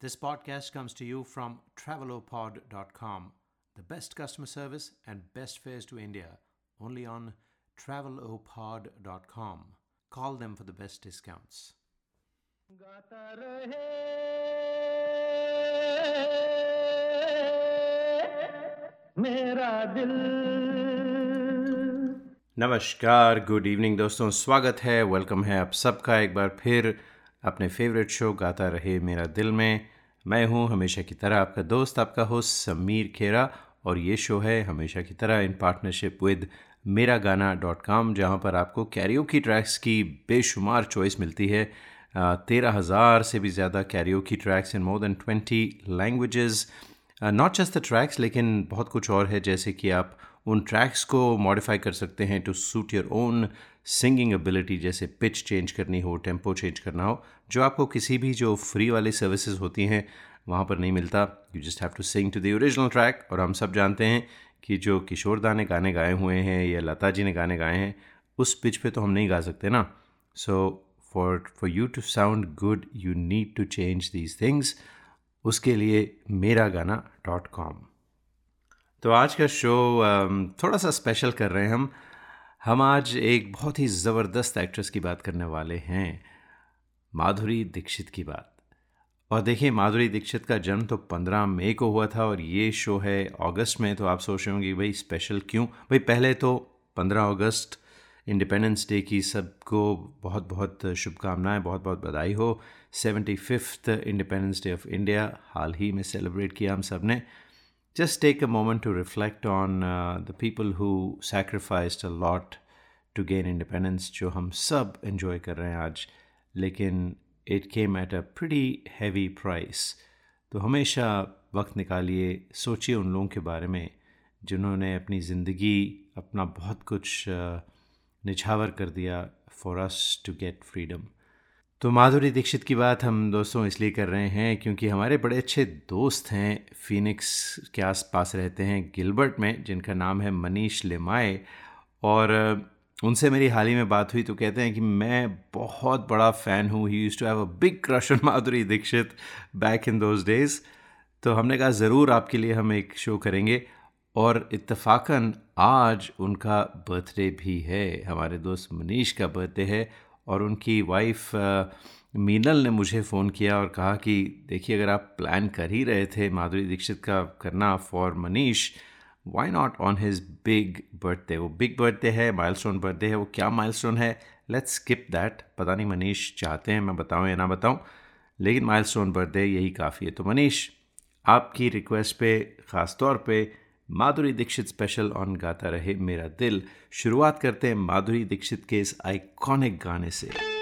This podcast comes to you from travelopod.com, the best customer service and best fares to India, only on travelopod.com. Call them for the best discounts. गाता रहे मेरा दिल नमस्कार good evening दोस्तों स्वागत है welcome है आप सबका एक बार फिर अपने फेवरेट शो गाता रहे मेरा दिल में। मैं हूँ हमेशा की तरह आपका दोस्त, आपका होस्ट समीर खेरा और ये शो है हमेशा की तरह इन पार्टनरशिप विद मेरा गाना डॉट कॉम जहाँ पर आपको कैरियो की ट्रैक्स की बेशुमार चॉइस मिलती है। तेरह हज़ार से भी ज़्यादा कैरियो की tracks in more than twenty languages not just the tracks लेकिन बहुत कुछ और है, जैसे कि आप उन ट्रैक्स को मॉडिफाई कर सकते हैं to suit your own singing ability जैसे पिच चेंज करनी हो टेंपो चेंज करना हो, जो आपको किसी भी जो फ्री वाली सर्विसेज़ होती हैं, वहाँ पर नहीं मिलता। You just have to sing to the original track और हम सब जानते हैं कि जो किशोर दा ने गाने गाए हुए हैं या लता जी ने गाने गाए हैं, उस पिच पे तो हम नहीं गा सकते ना। So for for you to sound good you need to change these things उसके लिए मेरा गाना डॉट कॉम तो आज का शो थोड़ा सा स्पेशल कर रहे हैं हम। हम आज एक बहुत ही ज़बरदस्त एक्ट्रेस की बात करने वाले हैं, माधुरी दीक्षित की बात। और देखिए, माधुरी दीक्षित का जन्म तो पंद्रह मई को हुआ था और ये शो है अगस्त में तो आप सोच रहे होंगे भाई स्पेशल क्यों? भाई पहले तो पंद्रह अगस्त इंडिपेंडेंस डे की सबको बहुत बहुत शुभकामनाएँ बहुत बहुत बधाई हो। Seventy fifth Independence Day of India हाल ही में सेलिब्रेट किया हम सबने just take a moment to reflect on the people who sacrificed a lot to gain independence जो हम सब इन्जॉय कर रहे हैं आज, लेकिन it came at a pretty heavy price तो हमेशा वक्त निकालिए, सोचिए उन लोगों के बारे में, जिन्होंने अपनी ज़िंदगी, अपना बहुत कुछ निछावर कर दिया for us to get freedom तो माधुरी दीक्षित की बात हम दोस्तों इसलिए कर रहे हैं क्योंकि हमारे बड़े अच्छे दोस्त हैं फिनिक्स के आस पास रहते हैं गिलबर्ट में, जिनका नाम है मनीष लेमाए और उनसे मेरी हाल ही में बात हुई तो कहते हैं कि मैं बहुत बड़ा फ़ैन हूँ। He used to have a big crush on Madhuri Dixit back in those days तो हमने कहा, ज़रूर आपके लिए हम एक शो करेंगे। और इत्तफाकन आज उनका बर्थडे भी है। हमारे दोस्त मनीष का बर्थडे है। और उनकी वाइफ मीनल ने मुझे फ़ोन किया और कहा कि, देखिए, अगर आप प्लान कर ही रहे थे माधुरी दीक्षित का करना for Manish why not on his big birthday वो बिग बर्थडे है माइलस्टोन बर्थडे है, वो क्या माइलस्टोन है? लेट्स स्किप दैट पता नहीं मनीष चाहते हैं, मैं बताऊँ या ना बताऊँ, लेकिन माइलस्टोन बर्थडे यही काफ़ी है। तो मनीष, आपकी रिक्वेस्ट पे ख़ास तौर माधुरी दीक्षित स्पेशल ऑन गाता रहे मेरा दिल। शुरुआत करते हैं माधुरी दीक्षित के इस आइकॉनिक गाने से।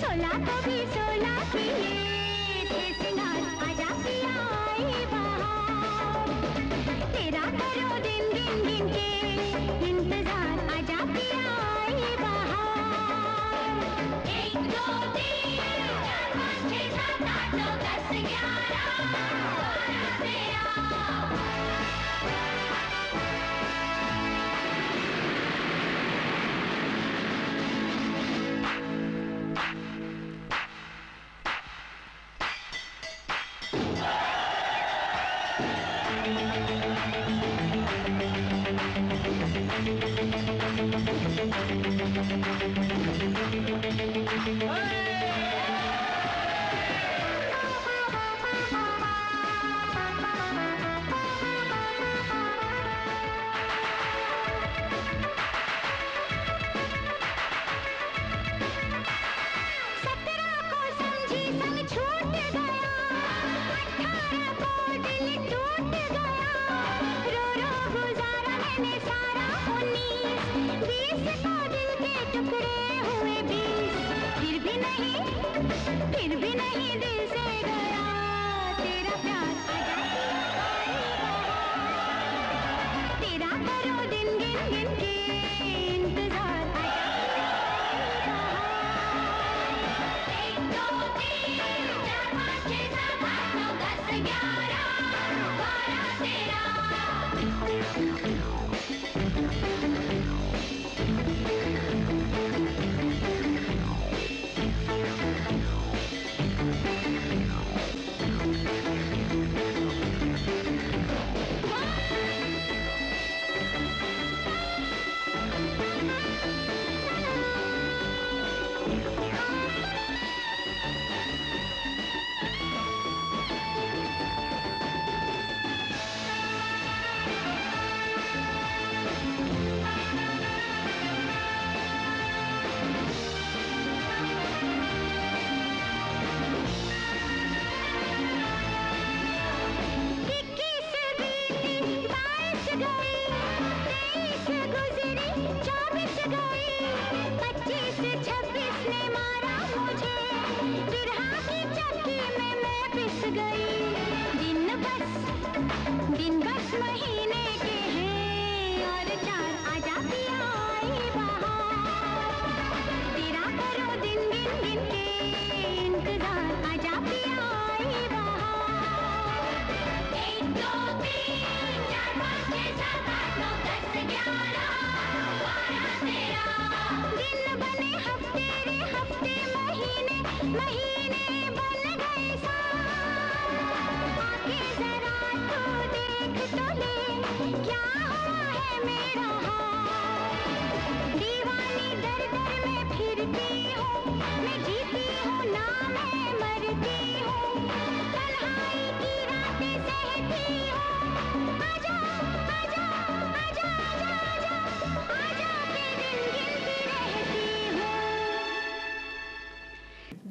Solapo vive.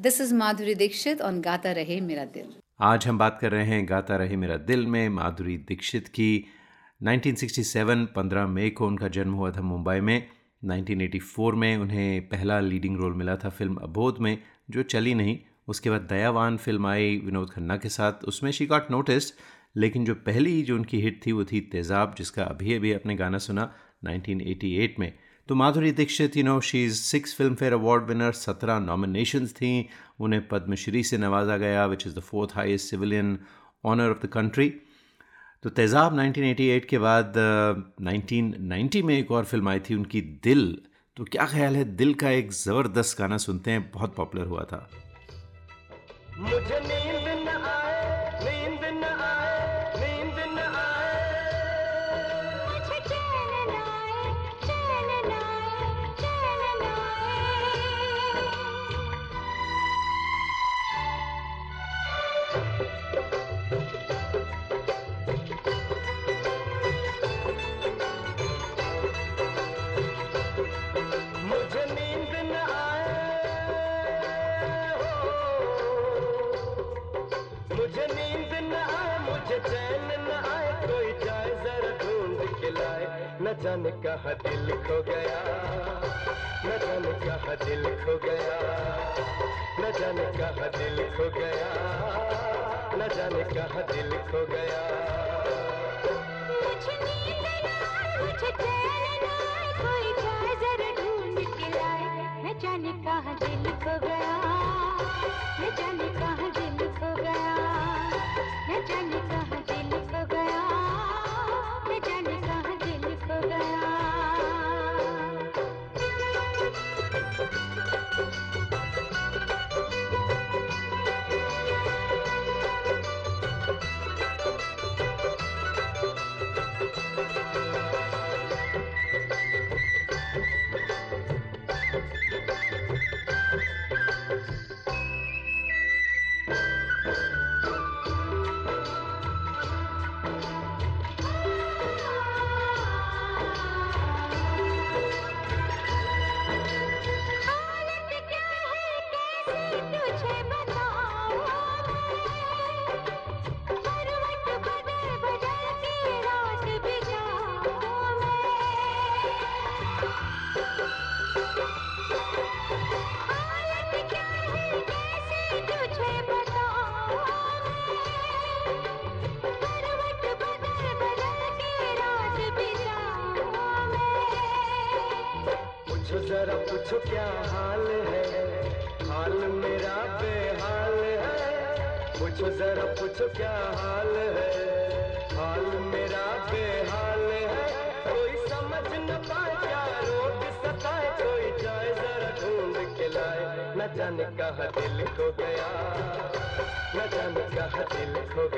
This is Madhuri Dixit on गाता रहे मेरा दिल आज हम बात कर रहे हैं गाता रहे मेरा दिल में माधुरी दीक्षित की। 1967 15 मई को उनका जन्म हुआ था मुंबई में। 1984 में उन्हें पहला लीडिंग रोल मिला था फ़िल्म अबोध में, जो चली नहीं। उसके बाद दयावान फ़िल्म आई विनोद खन्ना के साथ। उसमें शी गॉट नोटिस लेकिन जो पहली जो उनकी हिट थी वो थी तेज़ाब, जिसका अभी अभी अपने गाना सुना 1988 में। तो Madhuri Dixit you know she is six Filmfare award winner सत्रह नॉमिनेशंस थी उन्हें पद्मश्री से नवाजा गया which is the fourth highest civilian honour of the country तो तेज़ाब 1988 के बाद uh, 1990 में एक और फ़िल्म आई थी उनकी दिल। तो क्या ख्याल है दिल का एक ज़बरदस्त गाना सुनते हैं बहुत पॉपुलर हुआ था। मुझे जाने कहा दिल खो गया। न जाने कहा दिल खो गया। न जाने कहा दिल खो गया। न जाने कहा दिल खो गया। जाने कहा दिल खो गया। न जाने कहा दिल जरा पूछो क्या हाल है? हाल मेरा बेहाल है। पूछो जरा पूछो क्या हाल है? हाल मेरा बेहाल है। कोई समझ न पाया रोग सताए, कोई जाए जरा ढूंढ के लाए। न जाने कहा दिल खो गया, न जाने कहा दिल खो गया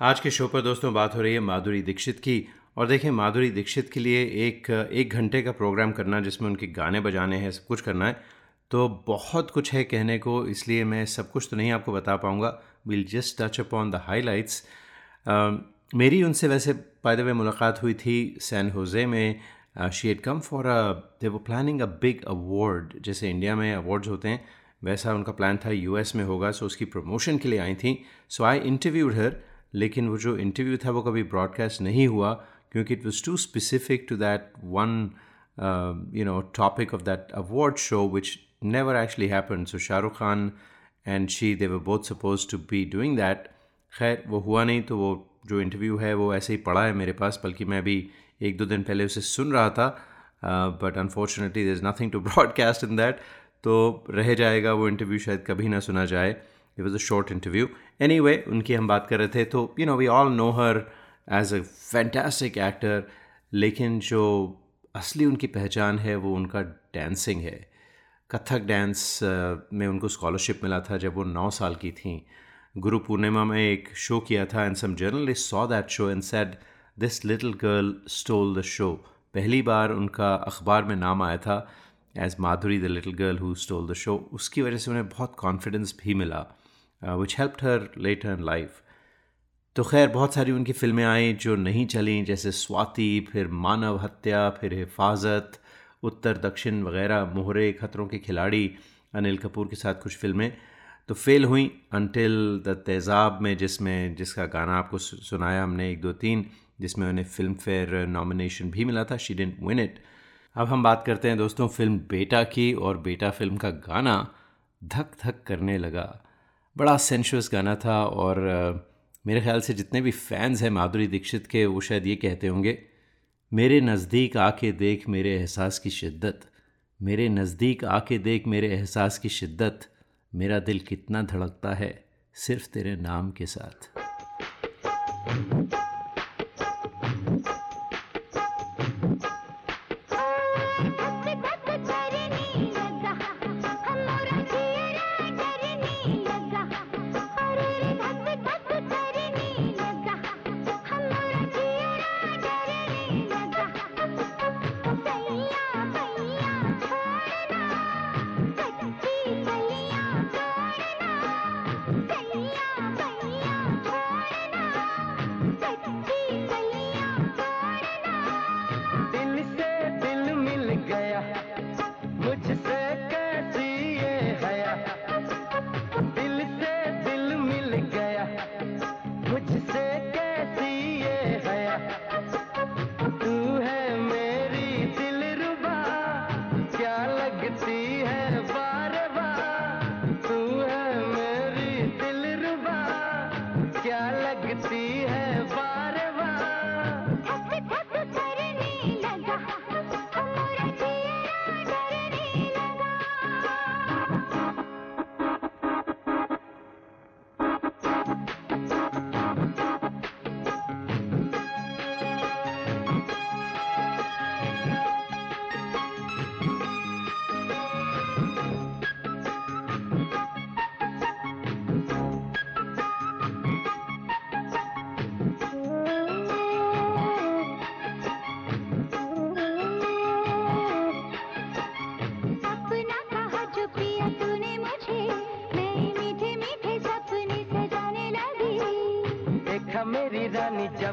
आज के शो पर दोस्तों बात हो रही है माधुरी दीक्षित की। और देखें माधुरी दीक्षित के लिए एक एक घंटे का प्रोग्राम करना जिसमें उनके गाने बजाने हैं, सब कुछ करना है तो बहुत कुछ है कहने को, इसलिए मैं सब कुछ तो नहीं आपको बता पाऊँगा। Will just touch upon the highlights मेरी उनसे वैसे पैदा हुए मुलाकात हुई थी San Jose. She had come for a they were planning a big award जैसे इंडिया में अवार्ड्स होते हैं, वैसा उनका प्लान था यूएस में होगा सो उसकी प्रमोशन के लिए आई थी। सो आई इंटरव्यूड हर लेकिन वो जो इंटरव्यू था वो कभी ब्रॉडकास्ट नहीं हुआ क्योंकि it was too specific to that one you know topic of that award show which never actually happen so Shahrukh Khan and she they were both suppose to be doing that खैर, वो हुआ नहीं तो वो जो interview है वो ऐसे ही पड़ा है मेरे पास, बल्कि मैं अभी एक दो दिन पहले उसे सुन रहा था but unfortunately there is nothing to broadcast in that तो रह जाएगा वो इंटरव्यू शायद कभी ना सुना जाए। It was a short interview anyway उनकी हम बात कर रहे थे तो you know we all know her as a fantastic actor लेकिन जो असली उनकी पहचान है, वो उनका डांसिंग है। कथक डांस में उनको स्कॉलरशिप मिला था जब वो नौ साल की थी। गुरु पूर्णिमा में एक शो किया था and some journalist saw that show and said this little girl stole the show पहली बार उनका अखबार में नाम आया था as Madhuri the little girl who stole the show उसकी वजह से उन्हें बहुत कॉन्फिडेंस भी मिला। Which helped her later in life तो खैर, बहुत सारी उनकी फ़िल्में आई जो नहीं चली, जैसे स्वाति, फिर मानव हत्या, फिर हिफाजत, उत्तर, दक्षिण वगैरह, मोहरे, खतरों के खिलाड़ी, अनिल कपूर के साथ कुछ फ़िल्में। तो फेल हुई अनटिल द तेज़ाब में, जिसमें, जिसका गाना आपको सुनाया हमने एक दो तीन, जिसमें उन्हें फ़िल्म फेयर नॉमिनेशन भी मिला था शी डेंट विन इट अब हम बात करते हैं दोस्तों, फ़िल्म बेटा की, और बेटा फ़िल्म का गाना धक धक करने लगा। बड़ा सेंशुअस गाना था और मेरे ख्याल से जितने भी फैंस हैं माधुरी दीक्षित के, वो शायद ये कहते होंगे, मेरे नज़दीक आके देख मेरे एहसास की शिद्दत, मेरे नज़दीक आके देख मेरे एहसास की शिद्दत, मेरा दिल कितना धड़कता है, सिर्फ़ तेरे नाम के साथ।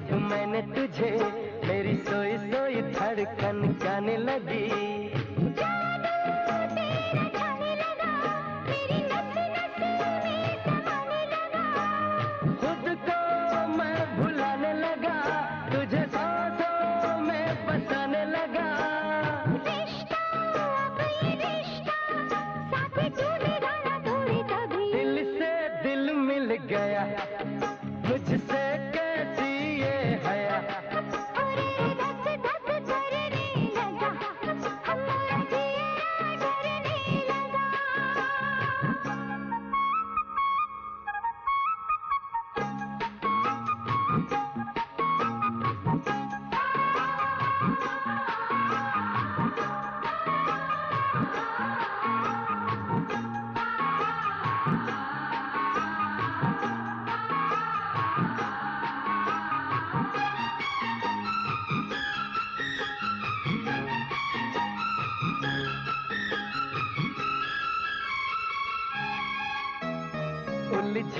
जब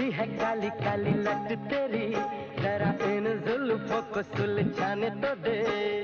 उलझी है काली काली लट तेरी। जरा इन जुल्फों को सुलझाने तो दे।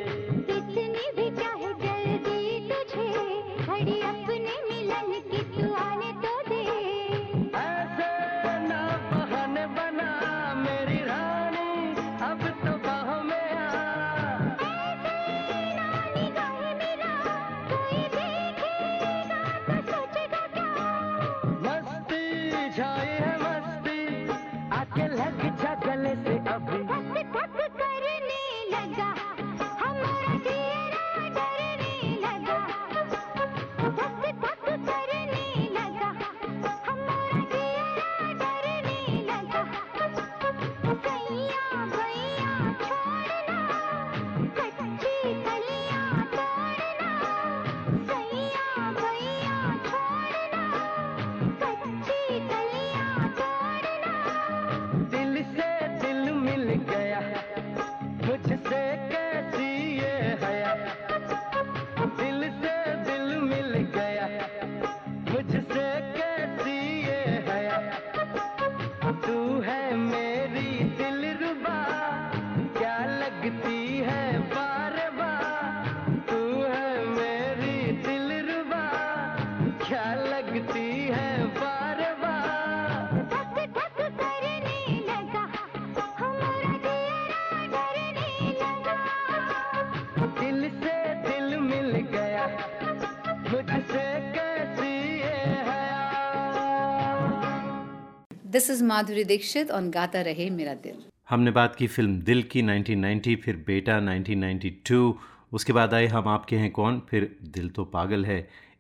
This is Madhuri Dixit on गाता रहे मेरा दिल हमने बात की फ़िल्म दिल की 1990 फिर बेटा 1992 उसके बाद आए हम आपके हैं कौन? फिर दिल तो पागल है।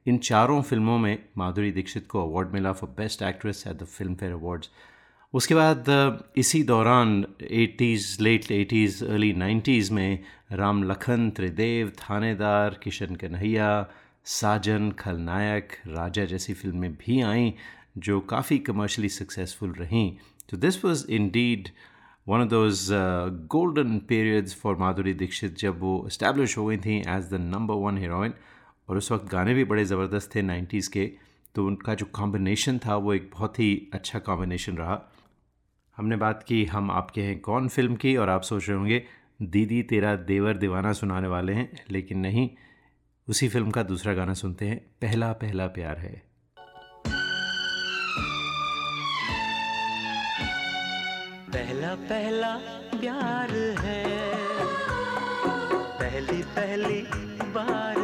इन चारों फ़िल्मों में माधुरी दीक्षित को अवार्ड मिला for best actress at the Filmfare awards उसके बाद इसी दौरान 80s late 80s early 90s में राम लखन, त्रिदेव, थानेदार, किशन कन्हैया, साजन, खलनायक, राजा जैसी फ़िल्में भी आईं। जो काफ़ी कमर्शली सक्सेसफुल रहीं। तो this was indeed one of those golden periods for Madhuri Dixit जब वो इस्टेब्लिश हो गई थी as the number one heroine और उस वक्त गाने भी बड़े ज़बरदस्त थे 90s के। तो उनका जो कॉम्बिनेशन था वो एक बहुत ही अच्छा कॉम्बिनेशन रहा। हमने बात की, हम आपके हैं कौन फ़िल्म की? और आप सोच रहे होंगे, दीदी, तेरा देवर दीवाना सुनाने वाले हैं। लेकिन नहीं, उसी फ़िल्म का दूसरा गाना सुनते हैं, पहला पहला प्यार है। पहला पहला प्यार है। पहली पहली बार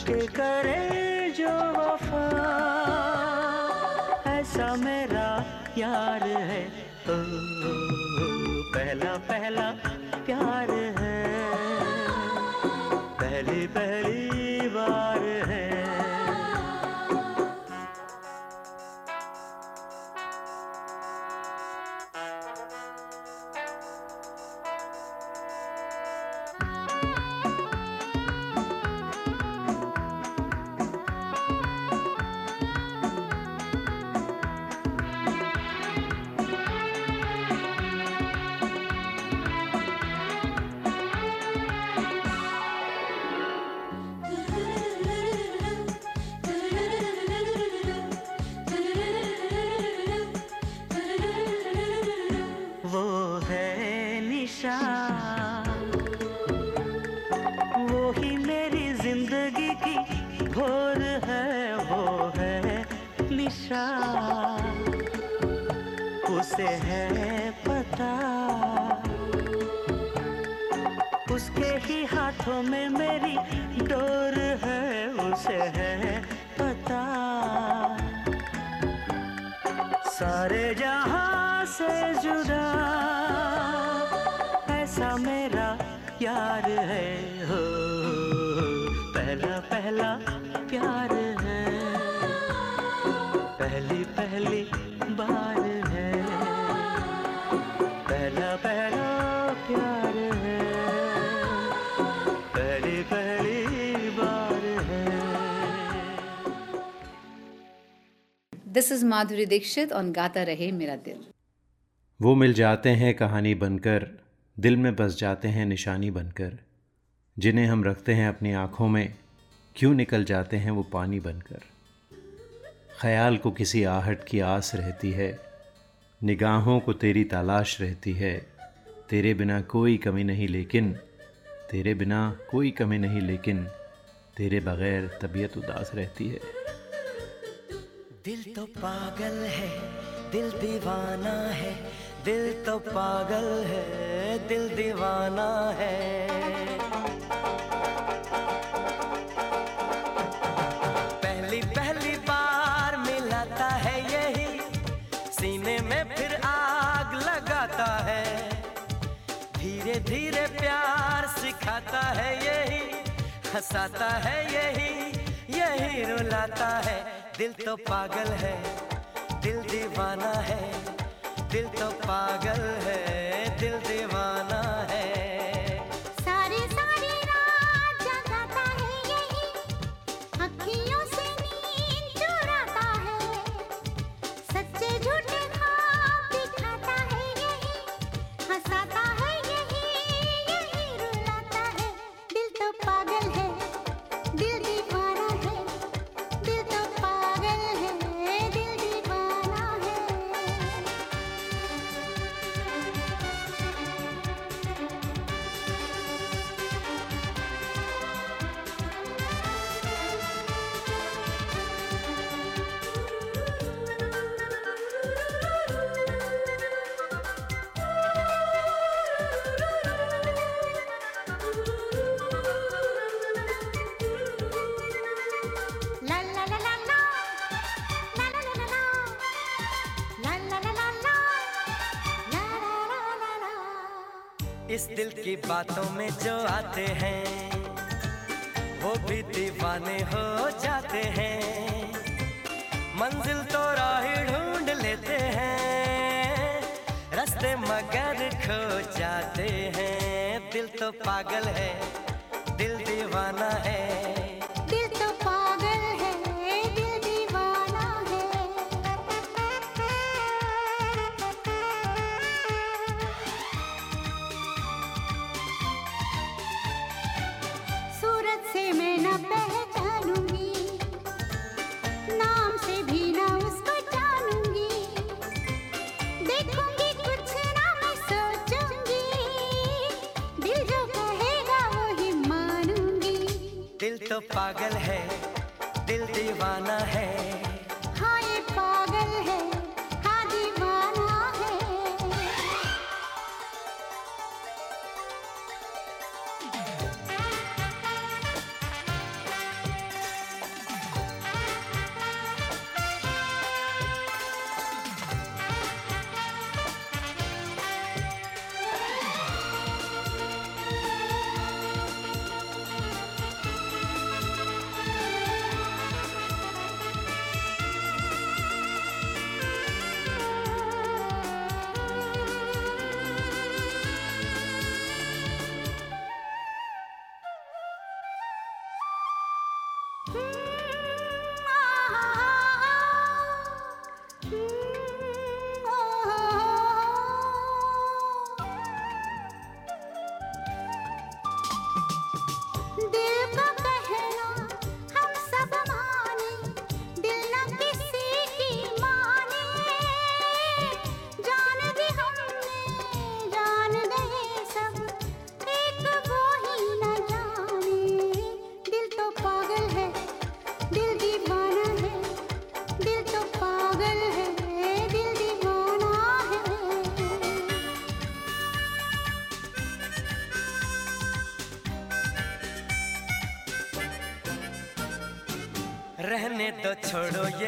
छुपके करे जो वफा। ऐसा मेरा यार है। ओ, पहला पहला। सारे जहाँ से जुदा ऐसा मेरा यार है हो पहला पहला This is Madhuri Dixit on Gata Rahe Mera Dil. वो मिल जाते हैं कहानी बनकर, दिल में बस जाते हैं निशानी बनकर। जिन्हें हम रखते हैं अपनी आँखों में, क्यों निकल जाते हैं वो पानी बनकर? ख्याल को किसी आहट की आस रहती है, निगाहों को तेरी तलाश रहती है। तेरे बिना कोई कमी नहीं लेकिन, तेरे बिना कोई कमी नहीं लेकिन, तेरे बगैर तबीयत उदास रहती है। दिल तो पागल है, दिल दीवाना है, दिल तो पागल है, दिल दीवाना है। पहली पहली बार मिलाता है यही, सीने में फिर आग लगाता है। धीरे धीरे प्यार सिखाता है यही, हंसाता है यही यही रुलाता है। दिल तो पागल है दिल दीवाना है दिल तो पागल है दिल दीवाना। जो आते हैं। वो भी दीवाने हो जाते हैं। मंजिल तो राह ढूंढ लेते हैं। रास्ते मगर खो जाते हैं। दिल तो पागल है, दिल दीवाना है। तो पागल है दिल दीवाना है।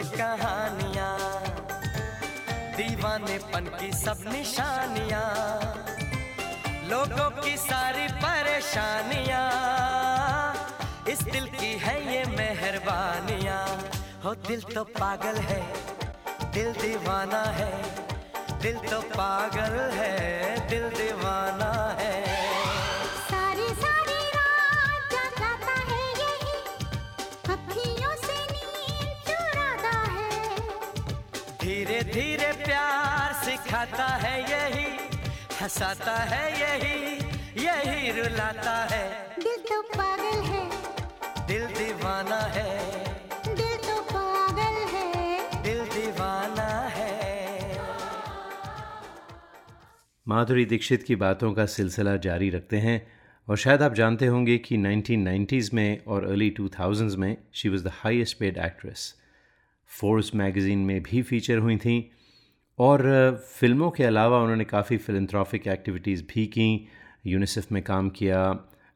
कहानियाँ। दीवानेपन की सब निशानियाँ। लोगों की सारी परेशानियाँ। इस दिल की है ये मेहरबानियाँ। हो दिल तो पागल है, दिल दीवाना है। दिल तो पागल है, दिल दीवाना है। धीरे प्यार सिखाता है यही हंसाता है यही यही रुलाता है। दिल तो पागल है। दिल दीवाना है। दिल तो पागल है। दिल दीवाना है। माधुरी दीक्षित की बातों का सिलसिला जारी रखते हैं और शायद आप जानते होंगे कि 1990s में और अर्ली 2000s में she was the highest paid actress Forbes magazine में भी फीचर हुई थी। और फ़िल्मों के अलावा उन्होंने काफ़ी फिलंथ्रॉफिक एक्टिविटीज़ भी की। यूनिसेफ में काम किया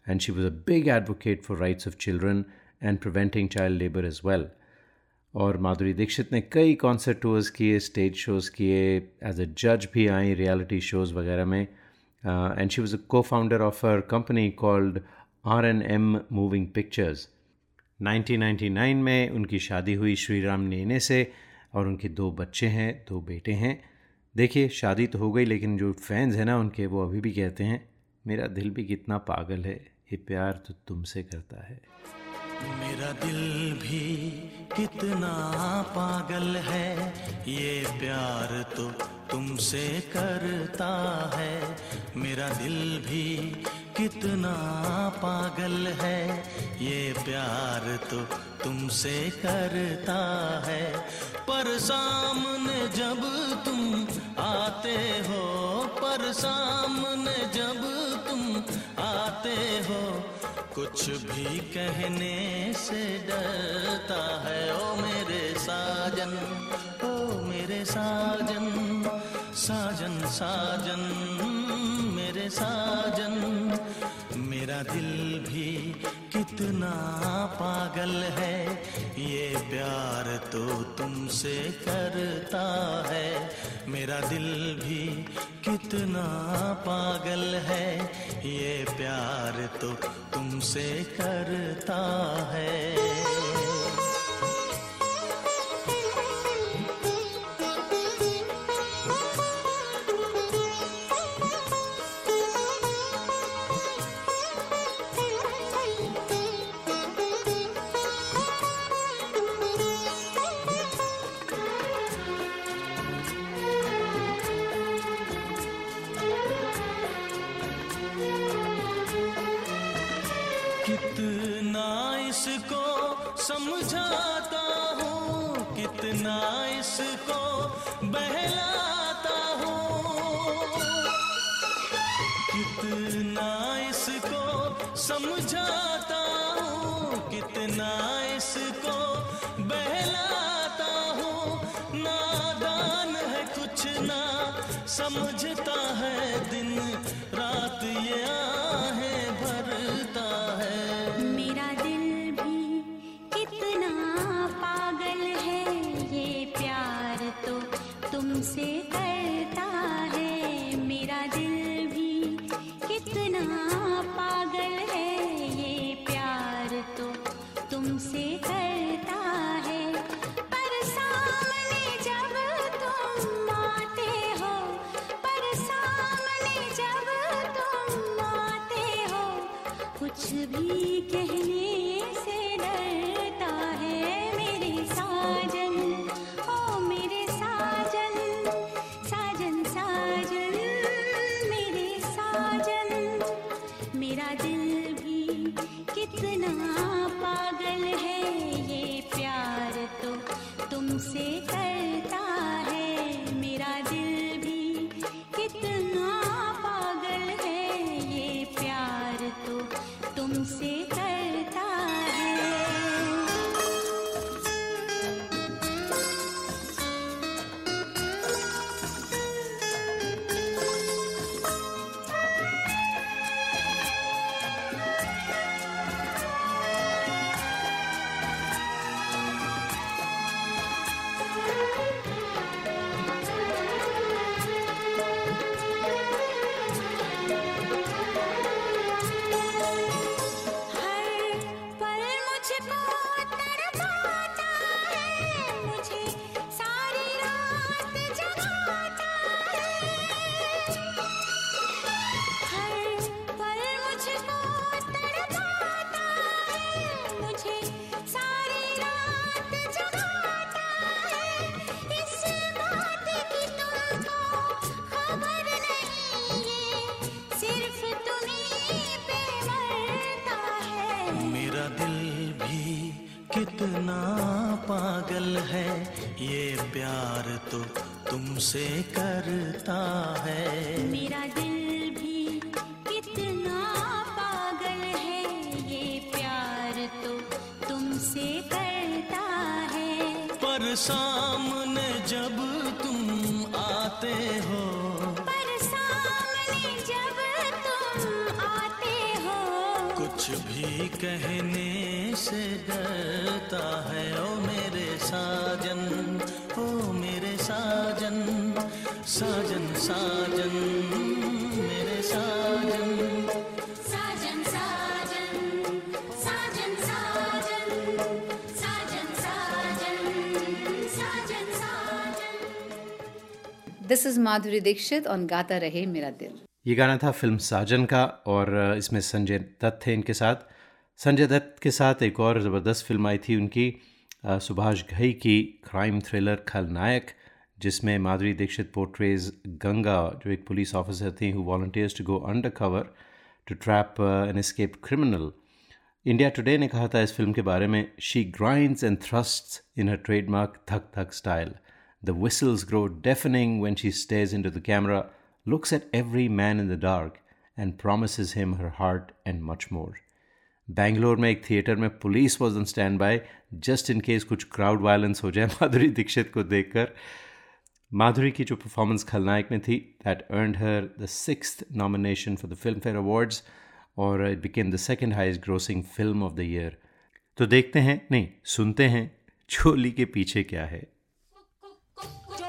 and she was a big advocate for rights of children and preventing child labour as well और माधुरी दीक्षित ने कई कॉन्सर्ट टूर्स किए स्टेज शोज़ किए एज अ जज भी आई रियलिटी शोज़ वगैरह में। And she was a cofounder of our company called R N M moving pictures 1999 में उनकी शादी हुई श्री राम नेने से और उनके दो बच्चे हैं, दो बेटे हैं। देखिए, शादी तो हो गई, लेकिन जो फैंस हैं ना उनके, वो अभी भी कहते हैं, मेरा दिल भी कितना पागल है, ये प्यार तो तुमसे करता है। मेरा दिल भी कितना पागल है, ये प्यार तो तुमसे करता है। मेरा दिल भी कितना पागल है। ये प्यार तो तुमसे करता है। पर सामने जब तुम आते हो, पर सामने जब तुम आते हो, कुछ भी कहने से डरता है। ओ मेरे साजन, ओ मेरे साजन साजन साजन। साजन, मेरा दिल भी कितना पागल है, ये प्यार तो तुमसे करता है। मेरा दिल भी कितना पागल है, ये प्यार तो तुमसे करता है। कितना इसको बहलाता हूँ। कितना इसको समझाता हूँ। कितना इसको बहलाता हूँ। नादान है कुछ ना, समझता है दिन रात ये पागल है ये प्यार तो तुमसे करता है। मेरा दिल भी कितना पागल है ये प्यार तो तुमसे करता है। पर सामने इज़ माधुरी दीक्षित ऑन गाता रहे मेरा दिल ये गाना था फ़िल्म साजन का और इसमें संजय दत्त थे इनके साथ। संजय दत्त के साथ एक और ज़बरदस्त फ़िल्म आई थी उनकी सुभाष घई की क्राइम थ्रिलर खलनायक जिसमें माधुरी दीक्षित पोर्ट्रेज गंगा, जो एक पुलिस ऑफिसर थी who volunteers to go undercover to trap an escape criminal India Today ने कहा था इस फ़िल्म के बारे में she grinds and thrusts in her trademark थक थक style the whistles grow deafening when she stares into the camera, looks at every man in the dark, and promises him her heart and much more. Bangalore में एक theatre में police was on stand by just in case कुछ crowd violence हो जाए माधुरी दीक्षित को देखकर माधुरी की जो परफॉर्मेंस खलनायक में थी that earned her the six nomination for the Filmfare awards और it became the second highest grossing film of the year तो देखते हैं नहीं सुनते हैं चोली के पीछे क्या है Go, go, go.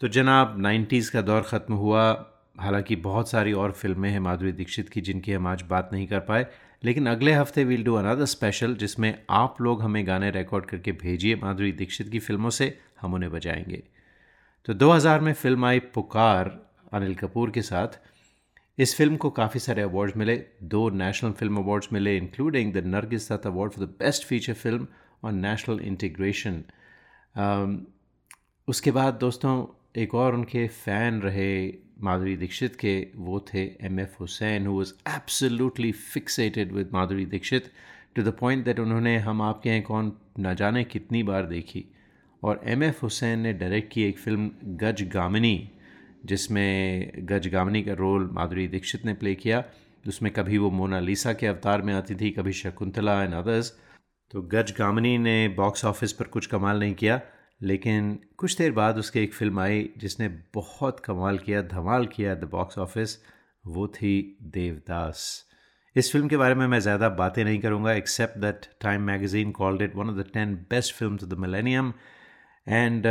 तो जनाब 90s का दौर ख़त्म हुआ। हालाँकि बहुत सारी और फ़िल्में हैं माधुरी दीक्षित की जिनकी हम आज बात नहीं कर पाए। लेकिन अगले हफ़्ते वील डू अनदर स्पेशल जिसमें आप लोग हमें गाने रिकॉर्ड करके भेजिए माधुरी दीक्षित की फ़िल्मों से। हम उन्हें बजाएँगे। तो 2000 में फ़िल्म आई पुकार अनिल कपूर के साथ। इस फ़िल्म को काफ़ी सारे अवार्ड्स मिले। दो नेशनल फ़िल्म अवार्ड्स मिले including the Nargis Dutt award for the best feature film on national integration उसके बाद दोस्तों एक और उनके फ़ैन रहे माधुरी दीक्षित के, वो थे M F Husain who was absolutely fixated with Madhuri Dixit to the point that उन्होंने हम आपके हैं कौन न जाने कितनी बार देखी। और एम एफ़ हुसैन ने डायरेक्ट की एक फ़िल्म गज गामिनी, जिसमें गज गामिनी का रोल माधुरी दीक्षित ने प्ले किया। उसमें कभी वो मोनालिसा के अवतार में आती थी, कभी शकुंतला एंड अदर्स तो गज गामिनी ने बॉक्स ऑफ़िस पर कुछ कमाल नहीं किया। लेकिन कुछ देर बाद उसके एक फ़िल्म आई जिसने बहुत कमाल किया, धमाल किया द बॉक्स ऑफ़िस वो थी देवदास। इस फ़िल्म के बारे में मैं ज़्यादा बातें नहीं करूँगा except that Time magazine called it one of the ten best film of the millennium and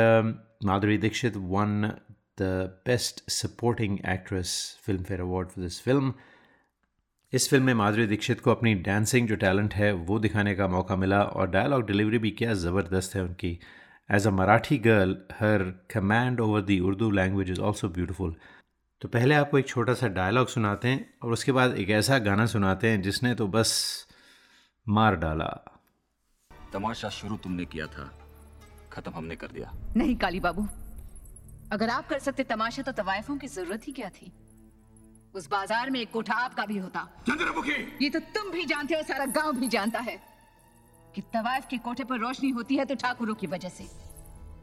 Madhuri Dixit won the best supporting actress Filmfare award for this film इस फ़िल्म में माधुरी दीक्षित को अपनी डांसिंग जो टैलेंट है, वो दिखाने का मौका मिला और डायलॉग डिलीवरी भी क्या ज़बरदस्त है उनकी। As a Marathi girl her command over the Urdu language is also beautiful तो पहले आपको एक छोटा सा डायलॉग सुनाते हैं और उसके बाद एक ऐसा गाना सुनाते हैं जिसने तो बस मार डाला। तमाशा शुरू तुमने किया था खत्म हमने कर दिया। नहीं काली बाबू। अगर आप कर सकते तमाशा तो तवायफों की ज़रूरत ही क्या थी? उस बाज़ार में एक कोठा आपका भी होता। ये तो तुम भी जानते हो सारा गाँव भी जानता है। कि तवायफ के कोठे पर रोशनी होती है तो ठाकुरों की वजह से।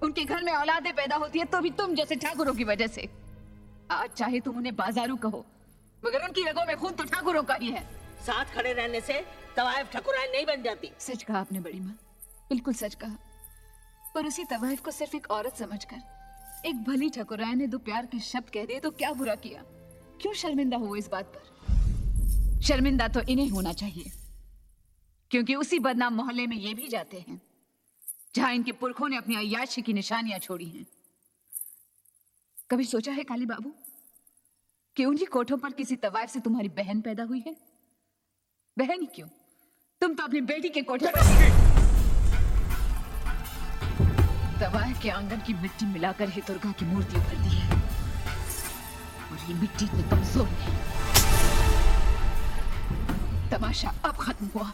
उनके घर में औलादे पैदा होती है तो भी तुम जैसे ठाकुरों की वजह से। आज चाहे तुम उन्हें बाजारू कहो मगर उनकी रगों में खून तो ठाकुरों का ही है। साथ खड़े रहने से तवायफ ठकुराइन नहीं बन जाती। सच कहा आपने बड़ी माँ। बिल्कुल सच कहा। पर उसी तवायफ को सिर्फ़ एक औरत समझकर एक भली ठकुराइन ने दो प्यार के शब्द कह दिए तो क्या बुरा किया? क्यों शर्मिंदा हो इस बात पर? शर्मिंदा तो इन्हें होना चाहिए। क्योंकि उसी बदनाम मोहल्ले में ये भी जाते हैं जहाँ इनके पुरखों ने अपनी अयाशी की निशानियाँ छोड़ी हैं। कभी सोचा है काली बाबू कि उन्हीं कोठों पर किसी तवायफ से तुम्हारी बहन पैदा हुई है? बहन ही क्यों? तुम तो अपनी बेटी के कोठे पर तवायफ के आँगन की मिट्टी मिलाकर ही दुर्गा की मूर्ति उभर दी है। और ये मिट्टी इतनी कमज़ोर है। तमाशा अब खत्म हुआ।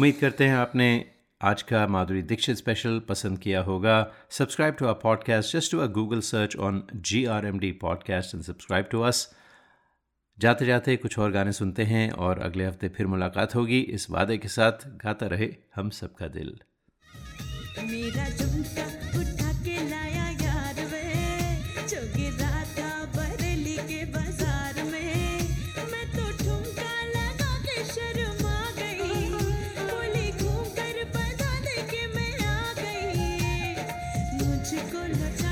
उम्मीद करते हैं आपने आज का माधुरी दीक्षित स्पेशल पसंद किया होगा। Subscribe to our podcast just to a Google search on G R M D podcast and subscribe to us जाते जाते कुछ और गाने सुनते हैं और अगले हफ़्ते फिर मुलाकात होगी। इस वादे के साथ गाता रहे हम सबका दिल। मेरा noche con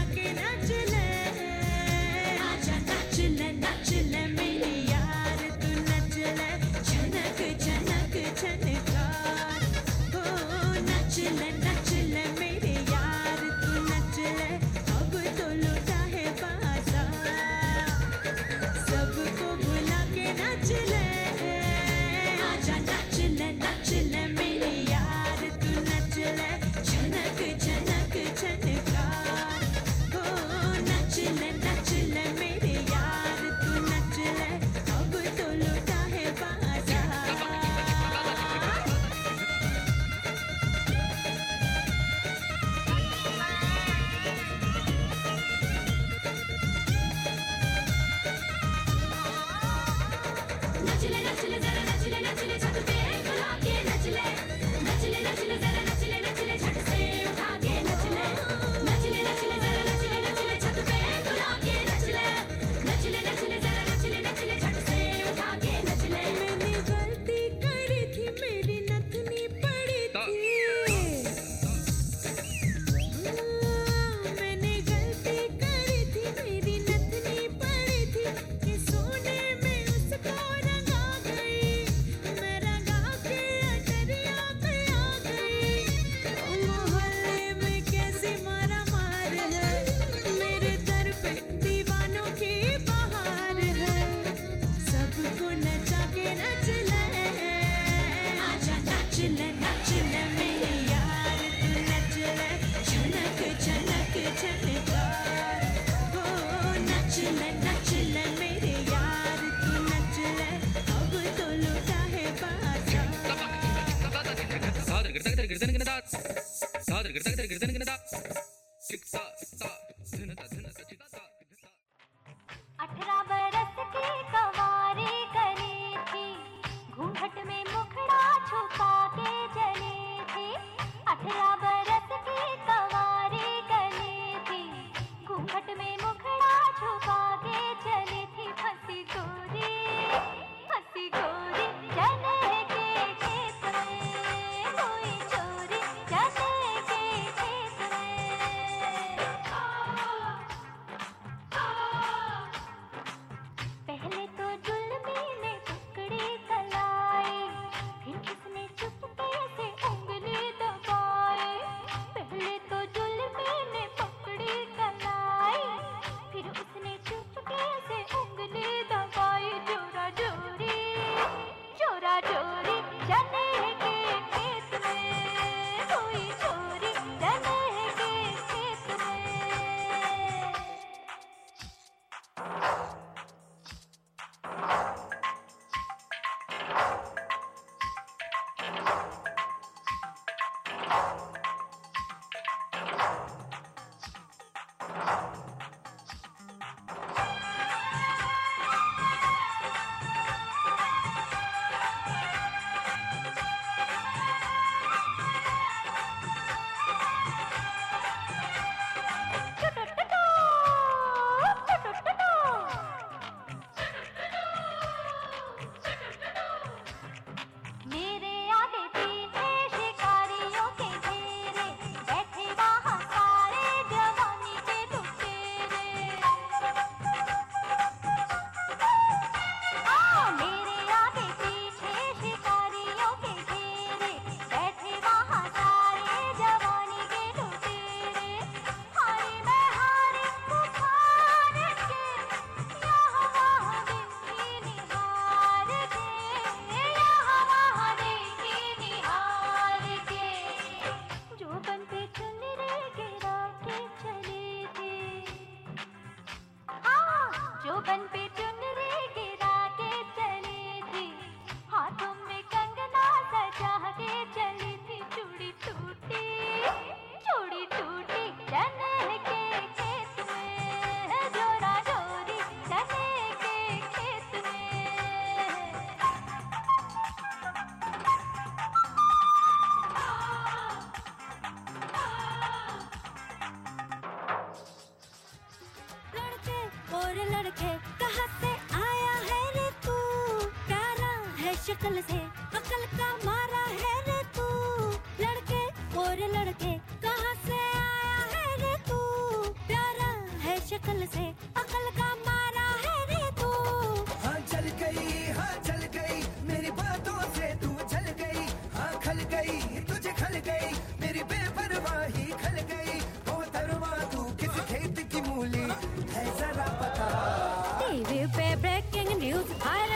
Hi.